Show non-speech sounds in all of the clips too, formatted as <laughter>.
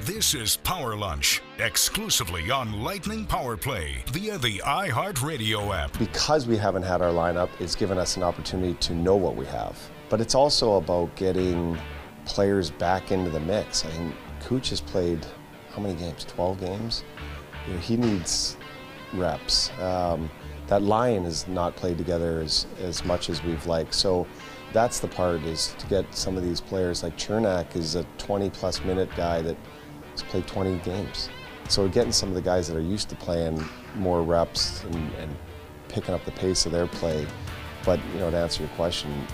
This is Power Lunch, exclusively on Lightning Power Play via the iHeartRadio app. Because we haven't had our lineup, it's given us an opportunity to know what we have. But it's also about getting players back into the mix. I mean, Cooch has played how many games? 12 games? You know, he needs reps. Um, that line has not played together as, as much as we've liked. So that's the part is to get some of these players like Cernak is a 20 plus minute guy that has played 20 games. So we're getting some of the guys that are used to playing more reps and, and picking up the pace of their play. But you know, to answer your question,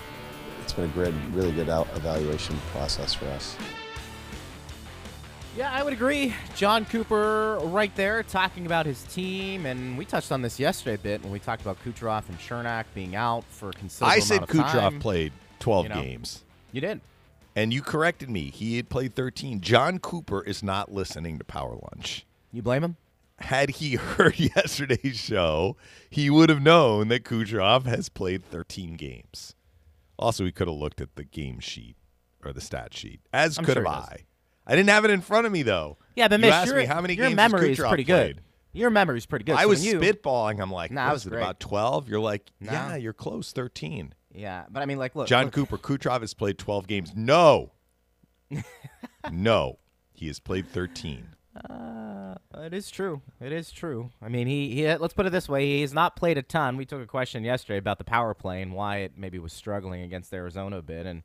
it's been a great, really good evaluation process for us. Yeah, I would agree. John Cooper right there talking about his team, and we touched on this yesterday a bit when we talked about Kucherov and Cernak being out for considerable I said amount of Kucherov time. played 12 You know. games. You did. And you corrected me. He had played 13. John Cooper is not listening to Power Lunch. You blame him? Had he <laughs> heard yesterday's show, he would have known that Kucherov has played 13 games. Also, he could have looked at the game sheet or the stat sheet, as I'm could sure have. I. I didn't have it in front of me, though. Yeah, but you Mitch, asked me how many your games memory is pretty played. good. Your memory's pretty good. I So was you, spitballing. I'm like, Nah, what was it, about 12? You're like, Nah. yeah, you're close, 13. Yeah, but I mean, like, look, John look, Cooper, Kucherov has played 12 games. No. <laughs> no. He has played 13. Uh, it is true. It is true. I mean, he, he let's put it this way: he's not played a ton. We took a question yesterday about the power play and why it maybe was struggling against Arizona a bit. And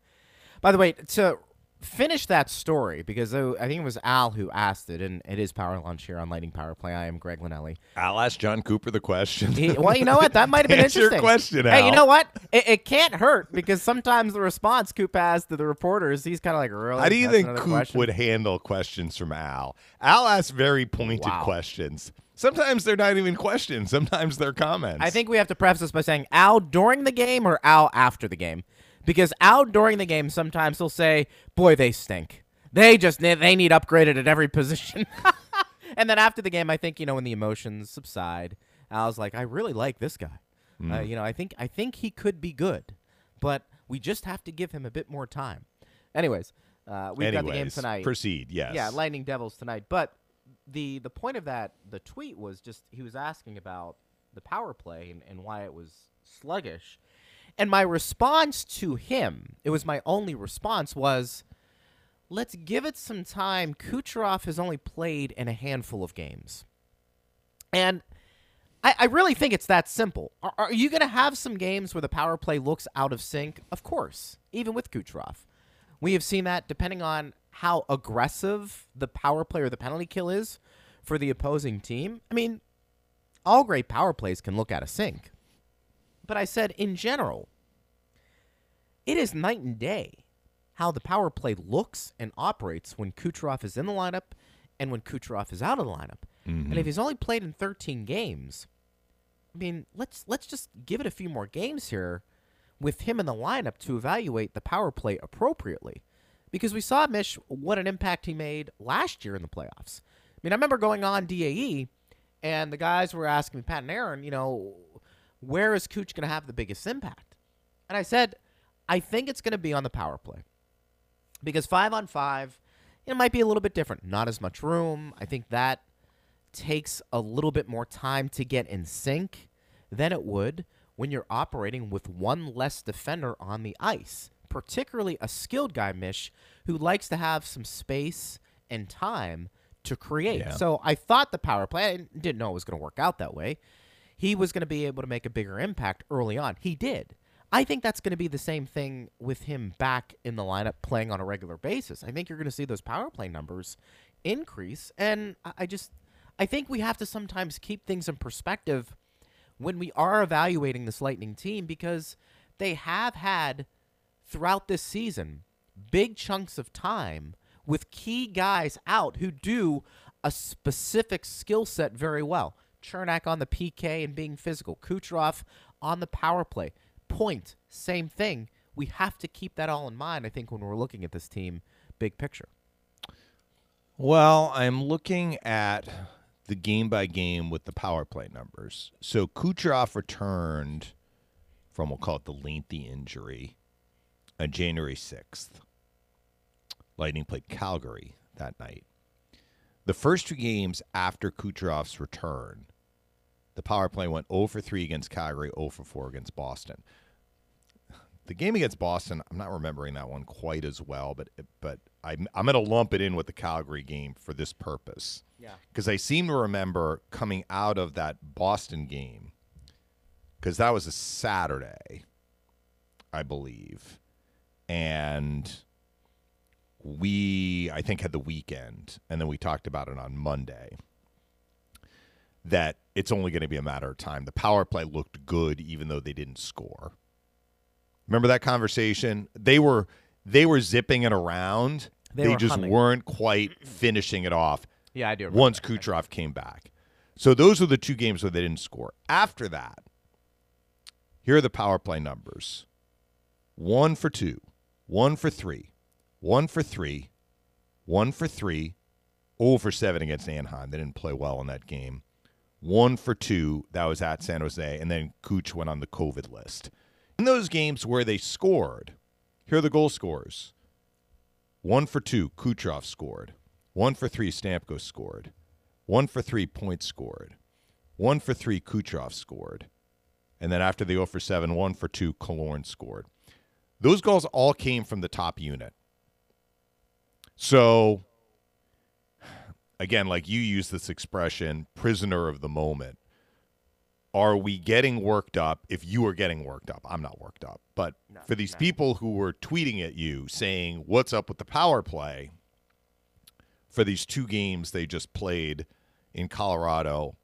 by the way, to finish that story, because I think it was Al who asked it, and it is Power Lunch here on Lightning Power Play. I am Greg Linnelli. I'll ask John Cooper the question. He, well, you know what? That might have been <laughs> Answer your interesting. question, Hey, you know what? It, it can't hurt because sometimes the response Coop has to the reporters, he's kind of like, really? How do you think Coop question?" would handle questions from Al? Al asks very pointed Wow. questions. Sometimes they're not even questions. Sometimes they're comments. I think we have to preface this by saying Al during the game or Al after the game. Because Al during the game sometimes he'll say, Boy, they stink. They just ne- they need upgraded at every <laughs> position. <laughs> and then after the game, I think, you know, when the emotions subside, Al's like, I really like this guy. Uh, you know, I think I think he could be good. But we just have to give him a bit more time. Anyways, uh, we've got the game tonight. Proceed. Yes. Yeah, Lightning Devils tonight. But the the point of that the tweet was just he was asking about the power play and, and why it was sluggish. And my response to him, it was my only response was let's give it some time. Kucherov has only played in a handful of games. And I, I really think it's that simple. Are, are you going to have some games where the power play looks out of sync? Of course, even with Kucherov. We have seen that depending on how aggressive the power play or the penalty kill is for the opposing team. I mean, all great power plays can look out of sync. But I said in general, it is night and day how the power play looks and operates when Kucherov is in the lineup and when Kucherov is out of the lineup. And if mm-hmm. he's only played in 13 games, I mean, let's let's just give it a few more games here with him in the lineup to evaluate the power play appropriately. Because we saw Mish what an impact he made last year in the playoffs. I mean, I remember going on DAE and the guys were asking me, Pat and Aaron, you know, where is Cooch going to have the biggest impact? And I said, I think it's going to be on the power play. Because five on five, it might be a little bit different. Not as much room. I think that takes a little bit more time to get in sync than it would when you're operating with one less defender on the ice, particularly a skilled guy, Mish, who likes to have some space and time to create. Yeah. So I thought the power play, I didn't know it was going to work out that way. He was going to be able to make a bigger impact early on. He did. I think that's going to be the same thing with him back in the lineup playing on a regular basis. I think you're going to see those power play numbers increase. And I- just, I think we have to sometimes keep things in perspective when we are evaluating this Lightning team because they have had throughout this season big chunks of time with key guys out who do a specific skill set very well. Cernak on the PK and being physical, Kucherov on the power play. Point, same thing. We have to keep that all in mind, I think, when we're looking at this team big picture. Well, I'm looking at the game by game with the power play numbers. So Kucherov returned from, we'll call it the lengthy injury, on January 6th. Lightning played Calgary that night. the first two games after Kucherov's return, the power play went 0 for 3 against Calgary, 0 for 4 against Boston. The game against Boston, I'm not remembering that one quite as well, but but I'm I'm going to lump it in with the Calgary game for this purpose. Yeah. Because I seem to remember coming out of that Boston game, because that was a Saturday, I believe, and we I think had the weekend, and then we talked about it on Monday. That it's only going to be a matter of time. The power play looked good, even though they didn't score. Remember that conversation? They were they were zipping it around. They They, were just humming. weren't quite finishing it off Yeah, I do. remember once that. Kucherov came back. So those are the two games where they didn't score. After that, here are the power play numbers: one for two, one for three, one for three, one for three, 0 for seven against Anaheim. They didn't play well in that game. One for two, that was at San Jose, and then Cooch went on the COVID list. In those games where they scored, here are the goal scorers. One for two, Kucherov scored. One for three, Stamkos scored. One for three, points scored. One for three, Kucherov scored. And then after the 0 for 7, one for two, Killorn scored. Those goals all came from the top unit. So, again, like you use this expression, prisoner of the moment. Are we getting worked up? If you are getting worked up, I'm not worked up. But for these people who were tweeting at you saying, What's up with the power play? For these two games they just played in Colorado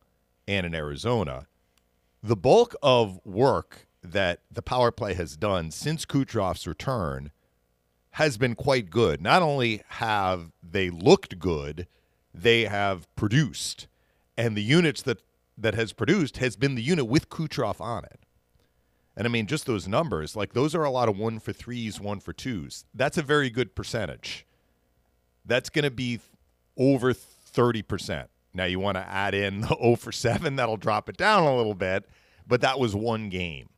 and in Arizona, the bulk of work that the power play has done since Kucherov's return has been quite good. Not only have they looked good, they have produced. And the units that that has produced has been the unit with Kucherov on it. And I mean, just those numbers, like those are a lot of one for threes, one for twos. That's a very good percentage. That's going to be over 30%. Now, you want to add in the 0 <laughs> for 7, that'll drop it down a little bit, but that was one game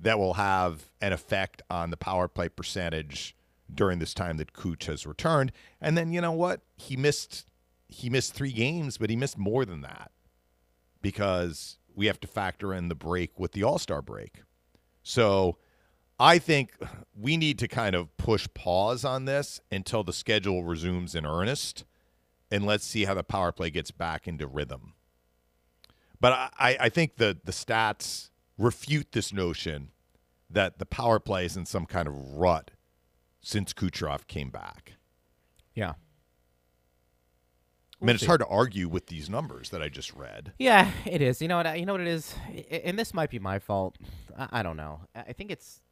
that will have an effect on the power play percentage during this time that Cooch has returned. And then you know what? He missed he missed 3 games, but he missed more than that because we have to factor in the break with the All-Star break. So, I think we need to kind of push pause on this until the schedule resumes in earnest and let's see how the power play gets back into rhythm. But I, I think the the stats refute this notion that the power play is in some kind of rut since Kucherov came back. Yeah. I mean, it's hard to argue with these numbers that I just read. Yeah, it is. You know what? You know what it is, and this might be my fault. I, I don't know. I think it's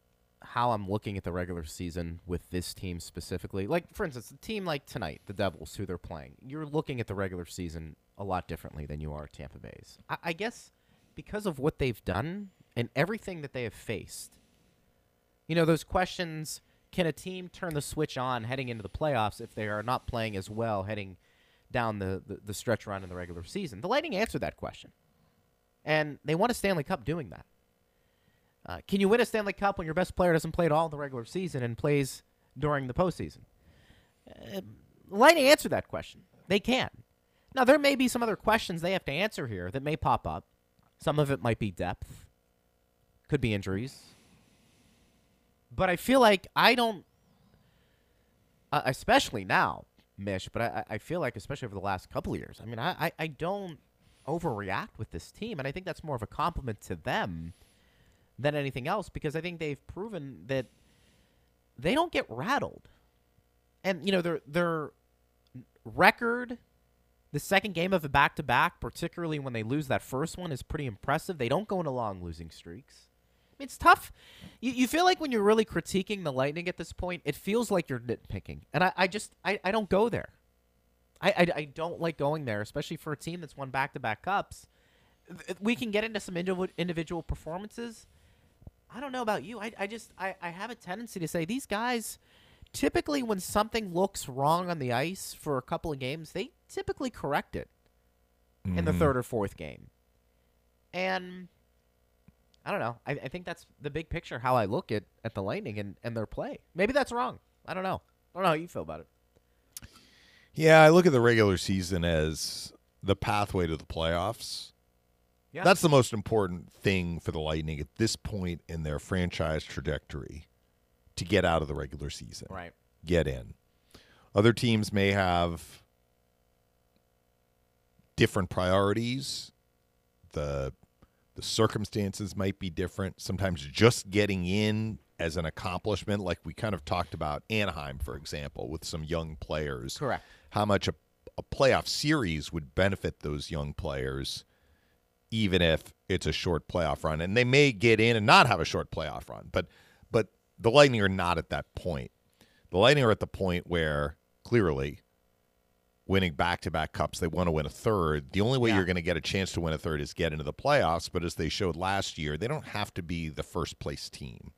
how I'm looking at the regular season with this team specifically. Like, for instance, a team like tonight, the Devils, who they're playing. You're looking at the regular season a lot differently than you are at Tampa Bay's. I, I guess because of what they've done and everything that they have faced. You know, those questions: Can a team turn the switch on heading into the playoffs if they are not playing as well heading? Down the, the, the stretch run in the regular season? The Lightning answered that question. And they won a Stanley Cup doing that. Uh, can you win a Stanley Cup when your best player doesn't play at all in the regular season and plays during the postseason? Uh, Lightning answered that question. They can. Now, there may be some other questions they have to answer here that may pop up. Some of it might be depth, could be injuries. But I feel like I don't, uh, especially now, Mish, but I, I feel like, especially over the last couple years, I mean, I, I, I don't overreact with this team, and I think that's more of a compliment to them than anything else because I think they've proven that they don't get rattled. And, you know, their, their record, the second game of a back to back, particularly when they lose that first one, is pretty impressive. They don't go into long losing streaks. It's tough. You, you feel like when you're really critiquing the Lightning at this point, it feels like you're nitpicking. And I, I just, I, I don't go there. I, I, I don't like going there, especially for a team that's won back to back cups. We can get into some individual, individual performances. I don't know about you. I, I just, I, I have a tendency to say these guys, typically when something looks wrong on the ice for a couple of games, they typically correct it in the mm-hmm. third or fourth game. And I don't know. I, I think that's the big picture how I look at, at the Lightning and, and their play. Maybe that's wrong. I don't know. I don't know how you feel about it. Yeah, I look at the regular season as the pathway to the playoffs. Yeah. That's the most important thing for the Lightning at this point in their franchise trajectory to get out of the regular season. right. Get in. Other teams may have different priorities. The the circumstances might be different. Sometimes just getting in as an accomplishment, like we kind of talked about Anaheim, for example, with some young players. Correct. How much a, a playoff series would benefit those young players, even if it's a short playoff run. And they may get in and not have a short playoff run, but but the Lightning are not at that point. The Lightning are at the point where clearly winning back to back cups, they want to win a third. The only way Yeah. you're going to get a chance to win a third is get into the playoffs. But as they showed last year, they don't have to be the first place team.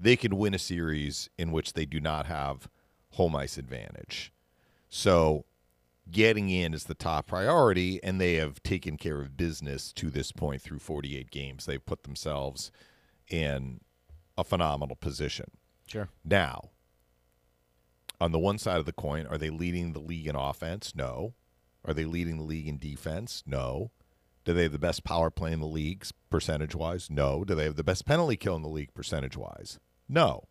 They can win a series in which they do not have home ice advantage. So getting in is the top priority, and they have taken care of business to this point through 48 games. They've put themselves in a phenomenal position. Sure. Now, on the one side of the coin, are they leading the league in offense? No. Are they leading the league in defense? No. Do they have the best power play in the league percentage wise? No. Do they have the best penalty kill in the league percentage wise? No.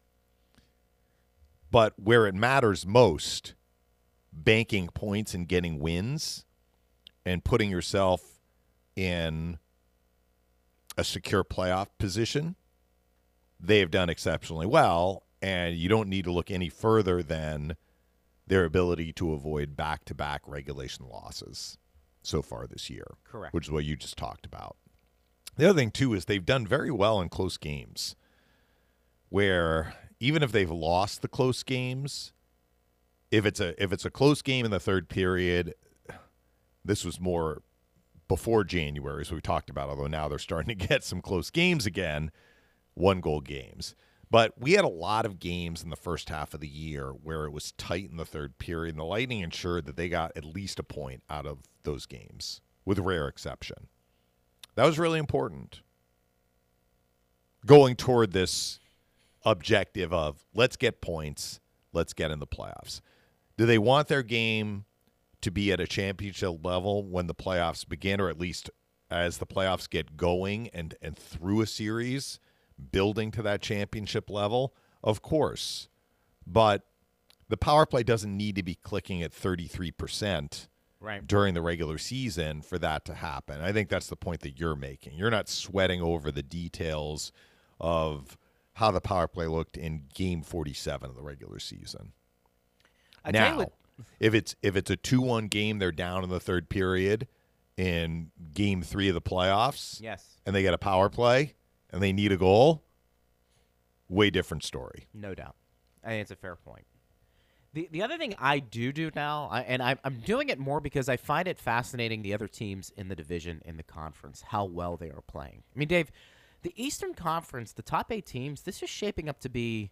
But where it matters most, banking points and getting wins and putting yourself in a secure playoff position, they have done exceptionally well. And you don't need to look any further than their ability to avoid back to back regulation losses so far this year. Correct. Which is what you just talked about. The other thing, too, is they've done very well in close games where even if they've lost the close games, if it's a if it's a close game in the third period, this was more before January, as we talked about, although now they're starting to <laughs> get some close games again, one goal games. But we had a lot of games in the first half of the year where it was tight in the third period, and the Lightning ensured that they got at least a point out of those games, with rare exception. That was really important. Going toward this objective of let's get points, let's get in the playoffs. Do they want their game to be at a championship level when the playoffs begin, or at least as the playoffs get going and, and through a series, building to that championship level? Of course. But the power play doesn't need to be clicking at 33% Right. during the regular season for that to happen. I think that's the point that you're making. You're not sweating over the details of how the power play looked in game 47 of the regular season. I now, what- if it's if it's a 2-1 game they're down in the third period in game 3 of the playoffs Yes. and they get a power play and they need a goal, way different story. No doubt. I think it's a fair point. The the other thing I do do now, I, and I'm, I'm doing it more because I find it fascinating the other teams in the division in the conference how well they are playing. I mean, Dave, the Eastern Conference, the top eight teams, this is shaping up to be,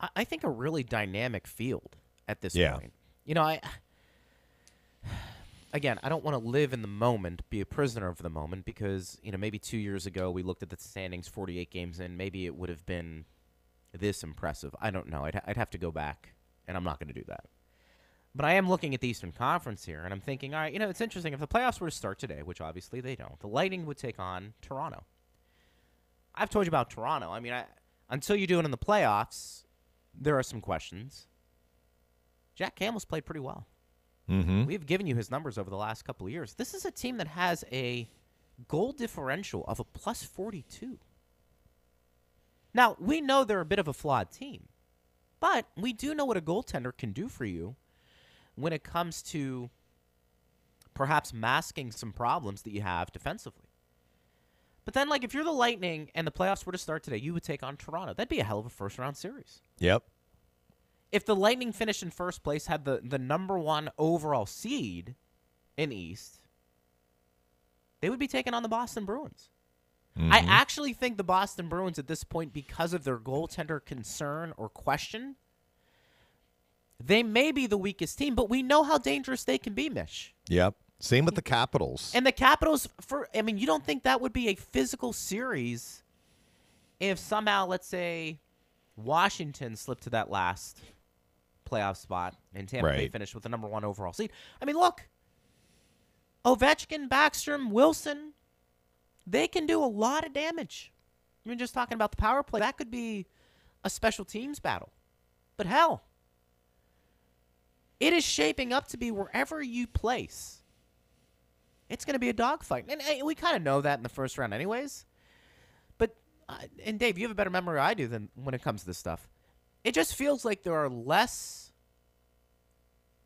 I, I think, a really dynamic field at this Yeah. point. You know, I again, I don't want to live in the moment, be a prisoner of the moment, because you know maybe two years ago we looked at the standings, 48 games in, maybe it would have been this impressive. I don't know. I'd, I'd have to go back, and I'm not going to do that. But I am looking at the Eastern Conference here, and I'm thinking, all right, you know, it's interesting. If the playoffs were to start today, which obviously they don't, the Lightning would take on Toronto. I've told you about Toronto. I mean, I, until you do it in the playoffs, there are some questions. Jack Campbell's played pretty well. Mhm. We've given you his numbers over the last couple of years. This is a team that has a goal differential of a plus 42. Now, we know they're a bit of a flawed team, but we do know what a goaltender can do for you when it comes to perhaps masking some problems that you have defensively. But then, like, if you're the Lightning and the playoffs were to start today, you would take on Toronto. That'd be a hell of a first round series Yep. If the Lightning finished in first place, had the, the number one overall seed in East, they would be taking on the Boston Bruins. I mm-hmm. actually think the Boston Bruins at this point, because of their goaltender concern or question, they may be the weakest team, but we know how dangerous they can be, Mish. Yep. Same with the Capitals. And the Capitals, for I mean, you don't think that would be a physical series if somehow, let's say, Washington slipped to that last playoff spot, and Tampa Bay Right. finished with the number one overall seed. I mean, look, Ovechkin, Backstrom, Wilson, they can do a lot of damage. You're just talking about the power play. That could be a special teams battle. But hell, it is shaping up to be wherever you place. It's going to be a dogfight. And we kind of know that in the first round, anyways. But, uh, and Dave, you have a better memory I do than when it comes to this stuff. It just feels like there are less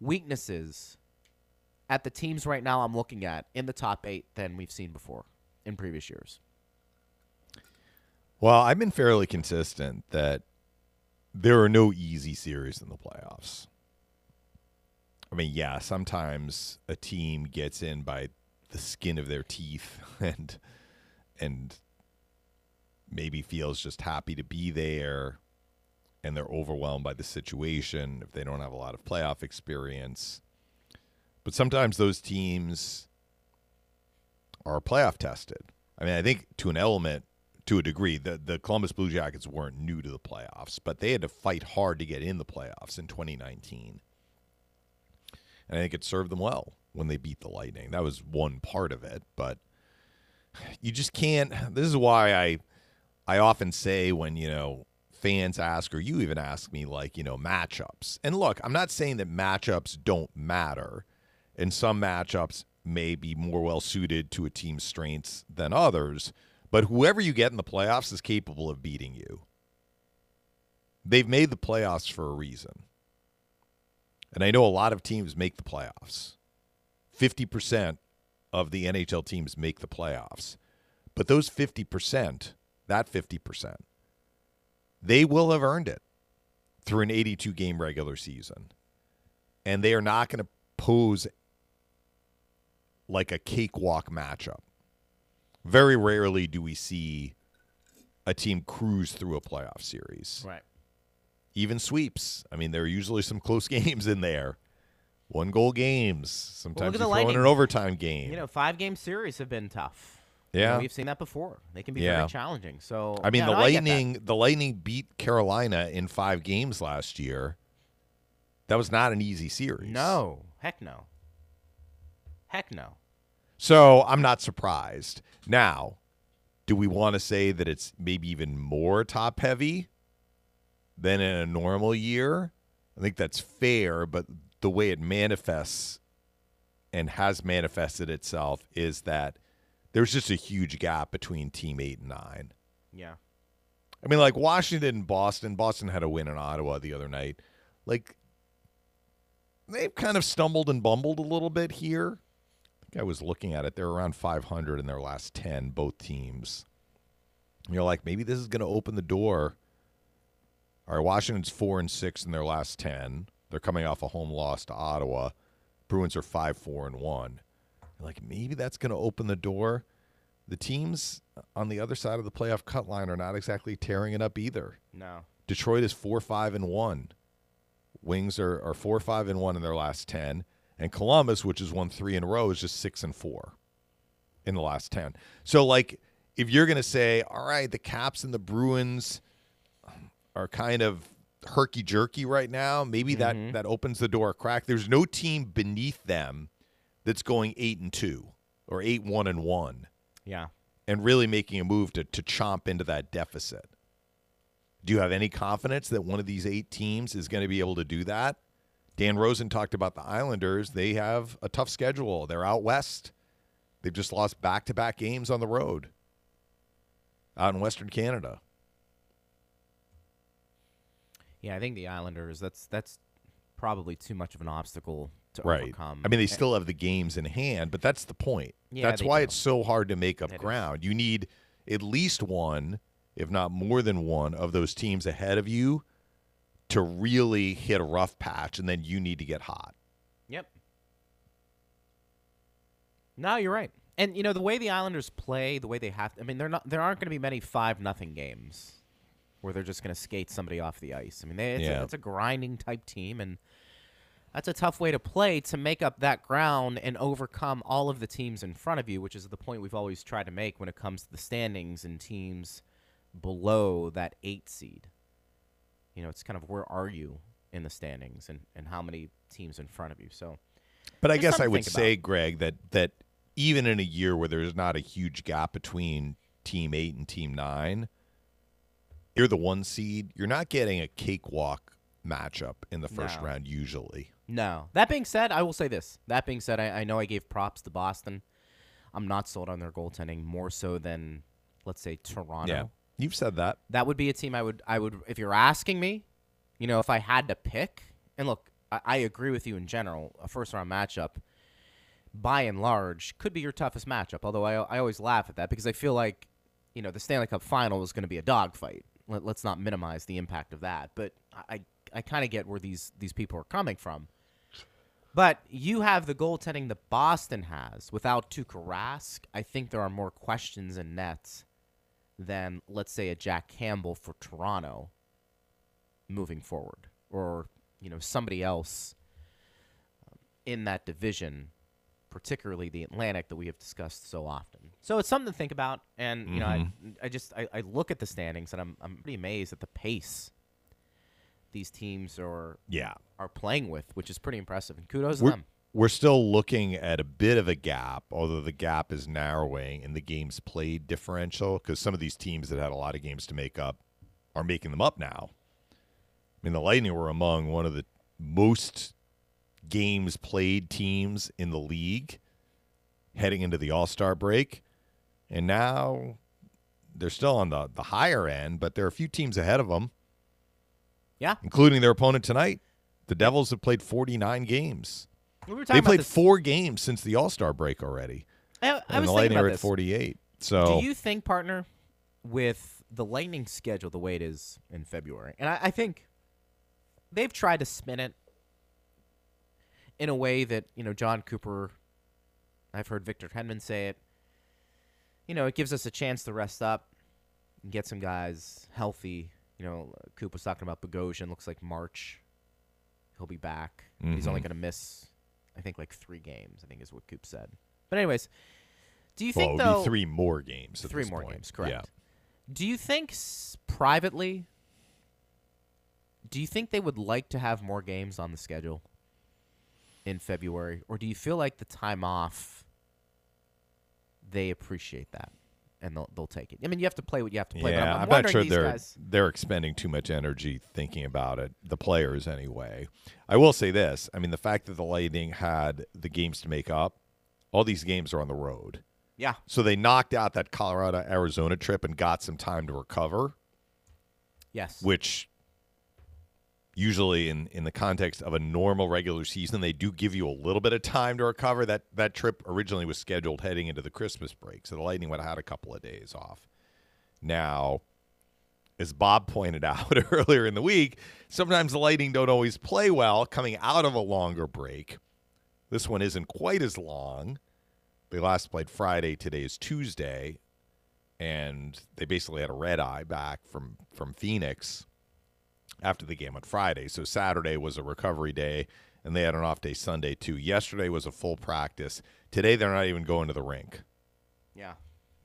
weaknesses at the teams right now I'm looking at in the top eight than we've seen before in previous years. Well, I've been fairly consistent that there are no easy series in the playoffs. I mean, yeah, sometimes a team gets in by the skin of their teeth <laughs> and and maybe feels just happy to be there and they're overwhelmed by the situation if they don't have a lot of playoff experience. But sometimes those teams are playoff tested. I mean, I think to an element, to a degree, the, the Columbus Blue Jackets weren't new to the playoffs, but they had to fight hard to get in the playoffs in 2019. And I think it served them well when they beat the Lightning. That was one part of it, but you just can't. This is why I, I often say when you know fans ask, or you even ask me, like you know matchups. And look, I'm not saying that matchups don't matter, and some matchups may be more well suited to a team's strengths than others. But whoever you get in the playoffs is capable of beating you. They've made the playoffs for a reason. And I know a lot of teams make the playoffs. 50% of the NHL teams make the playoffs. But those 50%, that 50%, they will have earned it through an 82 game regular season. And they are not going to pose like a cakewalk matchup. Very rarely do we see a team cruise through a playoff series Right. even sweeps. I mean, there are usually some close <laughs> games in there. One goal games. Sometimes at you throw in an overtime game. You know, five game series have been tough. You know, Yeah. we've seen that before. They can be Yeah. very challenging. So I mean, yeah, the no, I get that. Lightning. The Lightning beat Carolina in five games last year. That was not an easy series. No, heck no, heck no. So I'm not surprised. Now, do we want to say that it's maybe even more top heavy than in a normal year? I think that's fair, but the way it manifests and has manifested itself is that there's just a huge gap between team eight and nine. Yeah, I mean, like Washington and Boston. Boston had a win in Ottawa the other night. Like, they've kind of stumbled and bumbled a little bit here. I think I was looking at it. They're around 500 in their last 10, both teams. And you're like, maybe this is going to open the door. All right, Washington's four and six in their last 10. They're coming off a home loss to Ottawa. Bruins are five, four, and one. You're like, maybe that's going to open the door. The teams on the other side of the playoff cut line are not exactly tearing it up either. no. Detroit is four five and one. Wings are, are four five and one in their last ten, and Columbus, which has won three in a row, is just six and four in the last ten. So, like, if you're gonna say, all right, the Caps and the Bruins are kind of herky jerky right now, maybe that mm-hmm. that opens the door a crack. There's no team beneath them that's going eight and two or eight one and one Yeah. and really making a move to to chomp into that deficit. Do you have any confidence that one of these eight teams is going to be able to do that? Dan Rosen talked about the Islanders. They have a tough schedule. They're out west. They've just lost back to back games on the road out in Western Canada. Yeah, I think the Islanders. That's that's probably too much of an obstacle to Right. overcome. I mean, they still have the games in hand, but that's the point. Yeah, that's why do. it's so hard to make up It is. ground. You need at least one, if not more than one, of those teams ahead of you to really hit a rough patch, and then you need to get hot. Yep. No, you're right. And you know the way the Islanders play, the way they have. I mean, they're not. There aren't going to be many five nothing games where they're just going to skate somebody off the ice. I mean, they, it's, Yeah. a, it's a grinding type team, and that's a tough way to play to make up that ground and overcome all of the teams in front of you, which is the point we've always tried to make when it comes to the standings and teams below that eight seed. You know, it's kind of where are you in the standings and, and how many teams in front of you. So But I guess I would say, Greg, that that even in a year where there's not a huge gap between Team Eight and Team Nine, you're the one seed. You're not getting a cakewalk matchup in the first No. round usually. No. That being said, I will say this. That being said, I, I know I gave props to Boston. I'm not sold on their goaltending more so than, let's say, Toronto. Yeah, you've said that. That would be a team I would I would if you're asking me, you know, if I had to pick. And look, I, I agree with you in general. A first round matchup, by and large, could be your toughest matchup. Although I I always laugh at that because I feel like, you know, the Stanley Cup final is going to be a dogfight. Let, let's not minimize the impact of that. But I I kind of get where these these people are coming from. But you have the goaltending that Boston has without Tuukka Rask. I think there are more questions in nets than let's say a Jack Campbell for Toronto moving forward, or you know somebody else um, in that division, particularly the Atlantic that we have discussed so often. So it's something to think about, and you know I, mm-hmm. I just I, I look at the standings and I'm I'm pretty amazed at the pace these teams are Yeah, are playing with, which is pretty impressive, and kudos we're, them. we're still looking at a bit of a gap, although the gap is narrowing in the games played differential because some of these teams that had a lot of games to make up are making them up now. I mean, the Lightning were among one of the most games played teams in the league heading into the All Star break, and now they're still on the, the higher end, but there are a few teams ahead of them, Yeah, including their opponent tonight. The Devils have played 49 games. we were They played four games since the All Star break already, I, I and was the Lightning are at 48. So Do you think, partner, with the Lightning schedule the way it is in February, and I, I think they've tried to spin it in a way that you know John Cooper, I've heard Victor Hedman say it. You know, it gives us a chance to rest up and get some guys healthy. You know, Coop was talking about Bogosian. Looks like March he'll be back. He's only Mhm. going to miss, I think, like three games. I think is what Coop said. But anyways, do you well, think though be three more games. three more point. games, correct? Yeah. Do you think s- privately? Do you think they would like to have more games on the schedule in February, or do you feel like the time off? They appreciate that, and they'll they'll take it. I mean, you have to play what you have to play. Yeah, but I'm, I'm not sure they're guys. they're expending too much energy thinking about it. The players, anyway. I will say this: I mean, the fact that the Lightning had the games to make up, all these games are on the road, Yeah, so they knocked out that Colorado Arizona trip and got some time to recover. yes, which usually in in the context of a normal regular season they do give you a little bit of time to recover. That that trip originally was scheduled heading into the christmas break so the lightning would have had a couple of days off. Now as bob pointed <laughs> out <laughs> earlier in the week sometimes the lightning don't always play well coming out of a longer break. This one isn't quite as long. They last played friday today is tuesday and they basically had a red eye back from from Phoenix after the game on Friday. So Saturday was a recovery day, and they had an off day Sunday too. Yesterday was a full practice. Today they're not even going to the rink, yeah.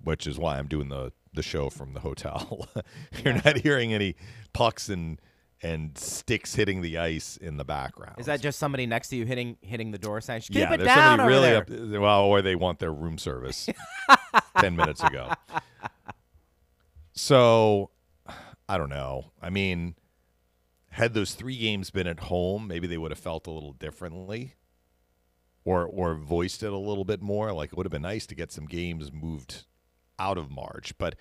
which is why I'm doing the the show from the hotel. <laughs> You're not hearing any pucks and and sticks hitting the ice in the background. Is that just somebody next to you hitting hitting the door saying, "Keep yeah, it there's down somebody really there"? up. Well, or they want their room service <laughs> ten minutes ago. So, I don't know. I mean, had those three games been at home, maybe they would have felt a little differently, or or voiced it a little bit more. Like it would have been nice to get some games moved out of March, but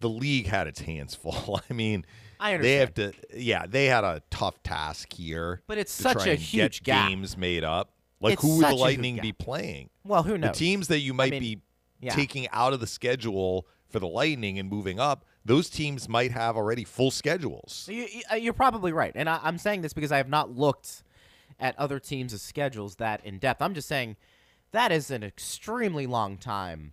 the league had its hands <laughs> full. I mean, I they have to. Yeah, they had a tough task here. But it's such a huge get gap. games made up. Like It's who would the Lightning be playing? Well, who knows? The teams that you might mean, be yeah. taking out of the schedule for the Lightning and moving up, those teams might have already full schedules. You, you- uh, you're probably right, and I, I'm saying this because I have not looked at other teams' schedules that in depth. I'm just saying that is an extremely long time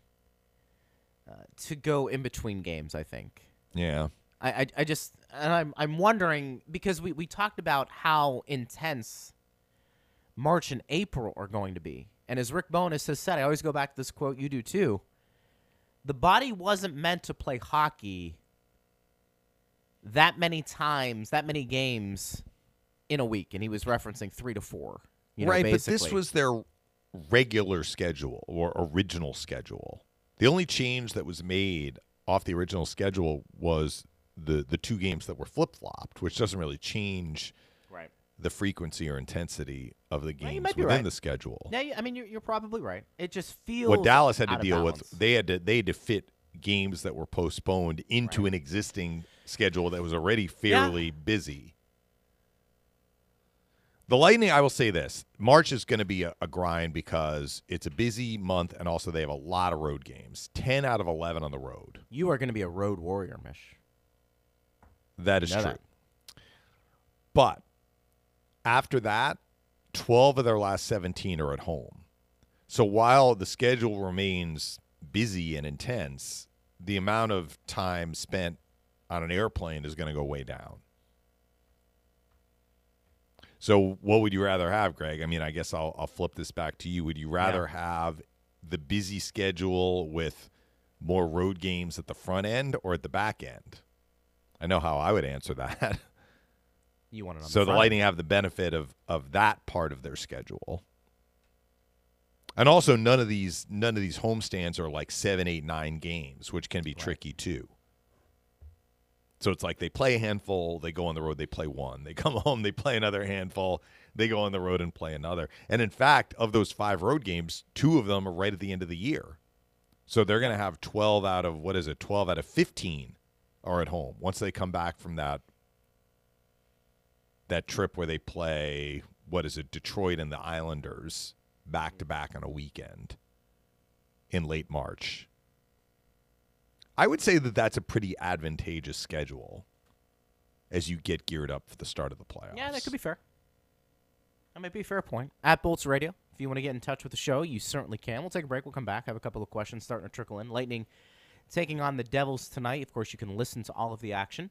uh, to go in between games. I think. Yeah. I, I, I just and I'm I'm wondering because we, we talked about how intense March and April are going to be. And as Rick Bowness has said, I always go back to this quote, you do too. The body wasn't meant to play hockey that many times, that many games in a week, and he was referencing three to four. You know, right, but this was their regular schedule or original schedule. The only change that was made off the original schedule was the the two games that were flip flopped, which doesn't really change. The frequency or intensity of the Well, games be within right. the schedule. Yeah, I mean, you're, you're probably right. It just feels what Dallas had to deal with, they had to they had to fit games that were postponed into Right. an existing schedule that was already fairly busy. The Lightning, I will say this: March is going to be a, a grind because it's a busy month, and also they have a lot of road games. Ten out of eleven on the road. You are going to be a road warrior, Mish. That is true. that. But after that, 12 of their last 17 are at home. So while the schedule remains busy and intense, the amount of time spent on an airplane is going to go way down. So what would you rather have, Greg? I mean, I guess I'll, I'll flip this back to you. Would you rather have the busy schedule with more road games at the front end or at the back end? I know how I would answer that. <laughs> You want it on so the, the. Lightning have the benefit of of that part of their schedule. And also none of these none of these homestands are like seven, eight, nine games, which can be tricky too. So it's like they play a handful, they go on the road, they play one. They <laughs> come home, they play another handful, they go on the road and play another. And in fact, of those five road games, two of them are right at the end of the year. So they're going to have 12 out of what is it? 12 out of 15 are at home once they come back from that that trip where they play what is it Detroit and the Islanders back to back on a weekend in late March. I would say that that's a pretty advantageous schedule as you get geared up for the start of the playoffs. Yeah, that could be fair. That might be a fair point. At Bolts Radio, if you want to get in touch with the show, you certainly can. We'll take a break. We'll come back. I have a couple of questions starting to trickle in. Lightning taking on the Devils tonight. Of course, you can listen to all of the action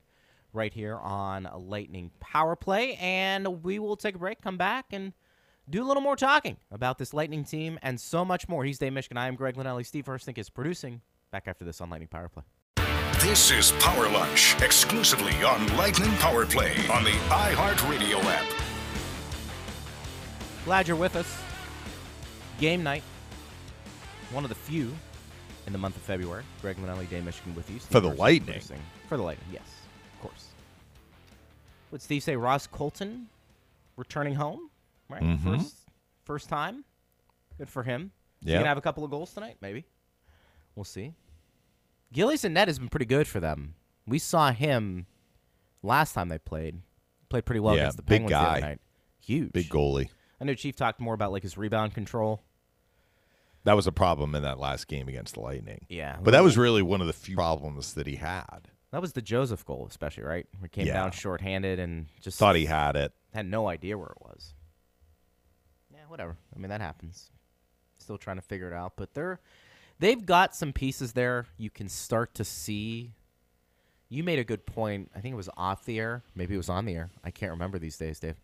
right here on Lightning Power Play. And we will take a break, come back, and do a little more talking about this Lightning team and so much more. He's Dave Mishkin. I am Greg Linnelli. Steve Hurstink is producing. Back after this on Lightning Power Play. This is Power Lunch, exclusively on Lightning Power Play on the iHeartRadio app. Glad you're with us. Game night. One of the few in the month of February. Greg Linnelli, Dave Mishkin with you. Steve For the Hurst Lightning. producing. For the Lightning, yes. Course. Would Steve say Ross Colton returning home? Right? Mhm. First first time. Good for him. He Yeah. gonna have a couple of goals tonight? Maybe. We'll see. Gillies and Ned has been pretty good for them. We saw him last time they played. Played pretty well Yeah, against the Penguins the other night. Huge. Big goalie. I know Chief talked more about like his rebound control. That was a problem in that last game against the Lightning. Yeah, But that was really one of the few problems that he had. That was the Joseph goal, especially right. He came Yeah. down shorthanded and just Thought he had it. had no idea where it was. Yeah, whatever. I mean that happens. Still trying to figure it out, but they're they've got some pieces there. You can start to see. You made a good point. I think it was off the air. Maybe it was on the air. I can't remember these days, Dave.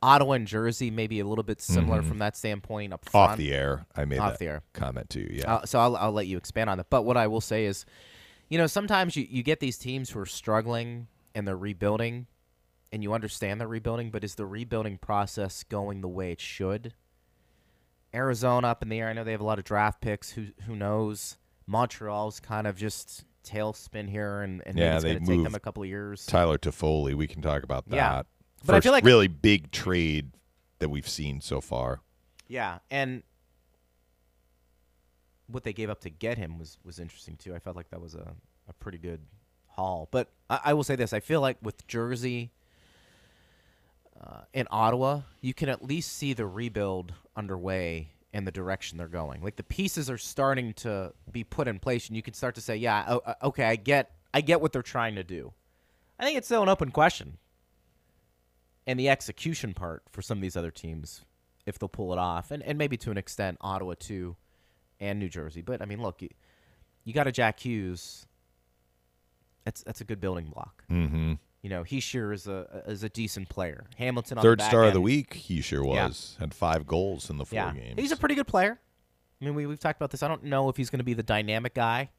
Ottawa and Jersey maybe a little bit similar from that standpoint up front. Mm-hmm. Off the air. I made Off that the air. comment too. Yeah. Uh, so I'll, I'll let you expand on that. But what I will say is, you know, sometimes you, you get these teams who are struggling and they're rebuilding, and you understand they're rebuilding, but is the rebuilding process going the way it should? Arizona up in the air. I know they have a lot of draft picks. Who who knows? Montreal's kind of just tailspin here, and, and Yeah, it's they going to take them a couple of years. Tyler Toffoli. We can talk about that. Yeah. But I First feel like- really big trade that we've seen so far. Yeah, and what they gave up to get him was was interesting too. I felt like that was a, a pretty good haul. But I, I will say this: I feel like with Jersey uh, and Ottawa, you can at least see the rebuild underway and the direction they're going. Like the pieces are starting to be put in place, and you can start to say, "Yeah, okay, I get, I get what they're trying to do." I think it's still an open question, and the execution part for some of these other teams, if they'll pull it off, and, and maybe to an extent Ottawa too, and New Jersey. But I mean, look, you, you got a Jack Hughes. That's that's a good building block. Mm-hmm. You know, he sure is a is a decent player. Hamilton on Third the back star of the week. He sure Yeah. was. Had five goals in the four Yeah, games. he's a pretty good player. I mean, we we've talked about this. I don't know if he's going to be the dynamic guy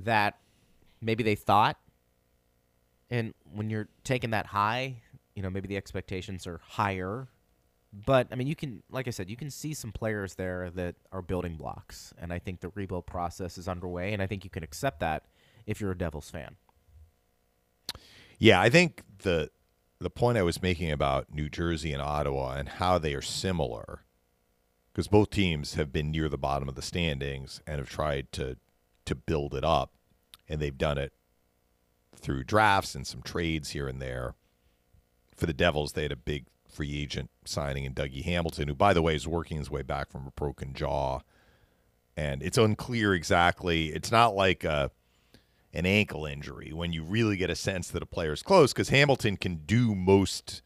that maybe they thought. And when you're taking that high you know, maybe the expectations are higher. But I mean, you can, like I said, you can see some players there that are building blocks, and I think the rebuild process is underway, and I think you can accept that if you're a Devils fan. Yeah, I think the the point I was making about New Jersey and Ottawa and how they are similar, because both teams have been near the bottom of the standings and have tried to to build it up, and they've done it through drafts and some trades here and there. For the Devils, they had a big free agent signing in Dougie Hamilton, who, by the way, is working his way back from a broken jaw. And it's unclear exactly. It's not like a, an ankle injury when you really get a sense that a player's close because Hamilton can do most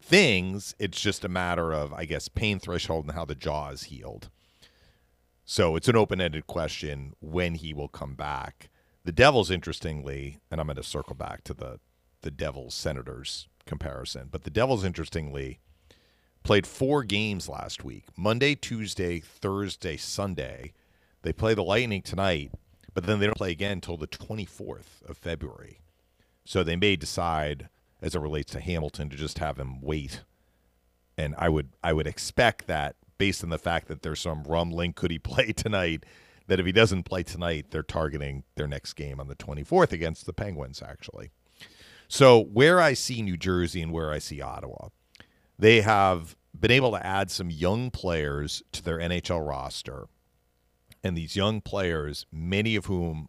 things. It's just a matter of, I guess, pain threshold and how the jaw is healed. So it's an open ended question when he will come back. The Devils, interestingly, and I'm going to circle back to the the Devils Senators comparison, but the Devils, interestingly, played four games last week: Monday, Tuesday, Thursday, Sunday. They play the Lightning tonight, but then they don't play again until the 24th of February. So they may decide, as it relates to Hamilton, to just have him wait. And I would I would expect that based on the fact that there's some rumbling, could he play <laughs> tonight? that if he doesn't play tonight, they're targeting their next game on the 24th against the Penguins, actually. So, where I see New Jersey and where I see Ottawa, they have been able to add some young players to their NHL roster. And these young players, many of whom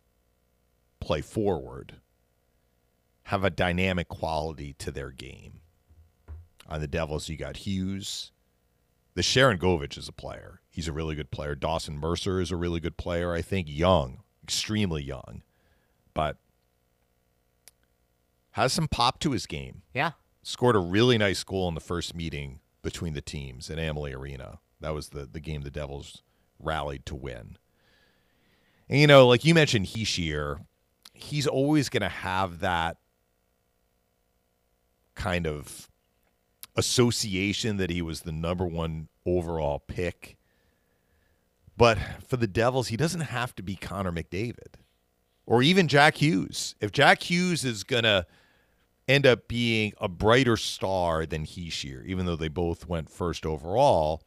play forward, have a dynamic quality to their game. On the Devils, you got Hughes. The Sharangovich is a player. He's a really good player. Dawson Mercer is a really good player, I think. Young, extremely young, but has some pop to his game. Yeah. Scored a really nice goal in the first meeting between the teams at Amalie Arena. That was the, the game the Devils rallied to win. And, you know, like you mentioned, Hischier, he's always going to have that kind of association that he was the number one overall pick but for the Devils, he doesn't have to be Connor McDavid or even Jack Hughes. If Jack Hughes is going to end up being a brighter star than Hischier, even though they both went first overall,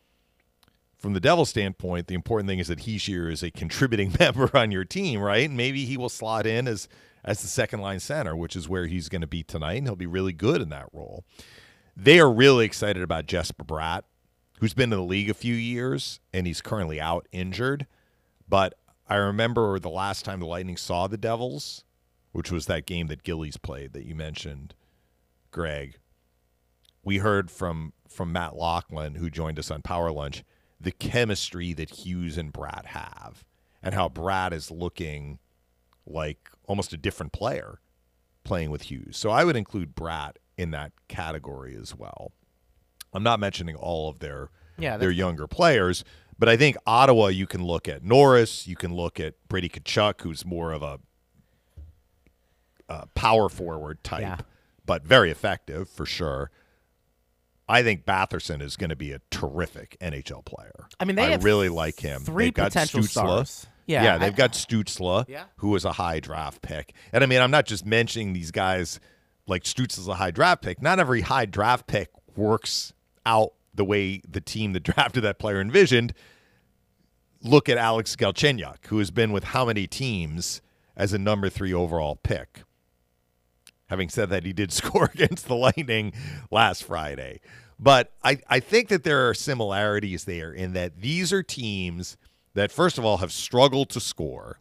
from the Devils' standpoint, the important thing is that Hischier is a contributing <laughs> member on your team, right? Maybe he will slot in as as the second line center, which is where he's going to be tonight, and he'll be really good in that role. They are really excited about Jesper Bratt who's been in the league a few years and he's currently out injured. But I remember the last time the Lightning saw the Devils, which was that game that Gillies played that you mentioned, Greg. We heard from from Matt Loughlin, who joined us on Power Lunch, the chemistry that Hughes and Bratt have, and how Bratt is looking like almost a different player playing with Hughes. So I would include Bratt in that category as well. I'm not mentioning all of their yeah, their younger players, but I think Ottawa. You can look at Norris. You can look at Brady Tkachuk, who's more of a, a power forward type, yeah. but very effective for sure. I think Batherson is going to be a terrific NHL player. I mean, they I really like him. Three they've potential got stars. Yeah, yeah, they've I, got Stützle, yeah. who was a high draft pick. And I mean, I'm not just mentioning these guys like Stützle's a high draft pick. Not every high draft pick works out the way the team that <laughs> drafted that player envisioned, look at Alex Galchenyuk, who has been with how many teams as a number three overall pick. Having said that, he did <laughs> score against the Lightning last Friday. But I, I think that there are similarities there in that these are teams that, first of all, have struggled to score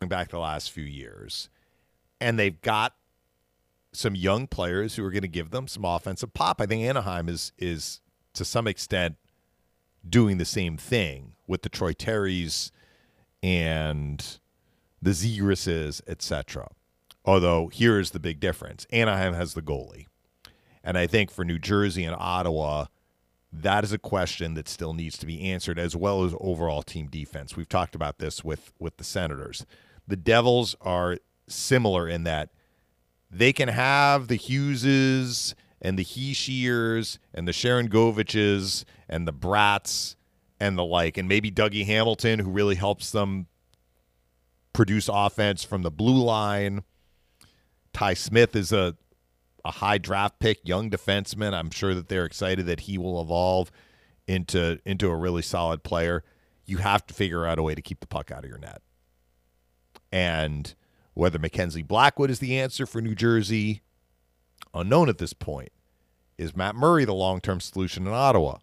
going back the last few years. And they've got some young players who are going to give them some offensive pop. I think Anaheim is is to some extent doing the same thing with the Troy Terrys and the Zegrases, etc. Although here's the big difference: Anaheim has the goalie, and I think for New Jersey and Ottawa, that is a question that still needs to be answered, as well as overall team defense. We've talked about this with with the Senators. The Devils are similar in that they can have the Hugheses and the Hischiers and the Sharangoviches and the Bratts and the like, and maybe Dougie Hamilton, who really helps them produce offense from the blue line. Ty Smith is a a high draft pick, young defenseman. I'm sure that they're excited that he will evolve into into a really solid player. You have to figure out a way to keep the puck out of your net. And whether Mackenzie Blackwood is the answer for New Jersey, unknown at this point. Is Matt Murray the long term solution in Ottawa?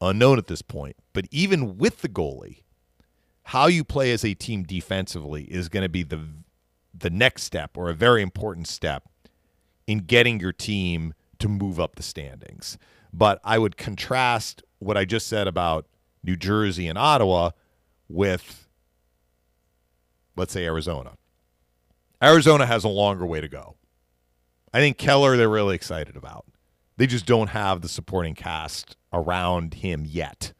Unknown at this point. But even with the goalie, how you play as a team defensively is going to be the the next step or a very important step in getting your team to move up the standings. But I would contrast what I just said about New Jersey and Ottawa with let's say Arizona. Arizona has a longer way to go. I think Keller they're really excited about. They just don't have the supporting cast around him yet.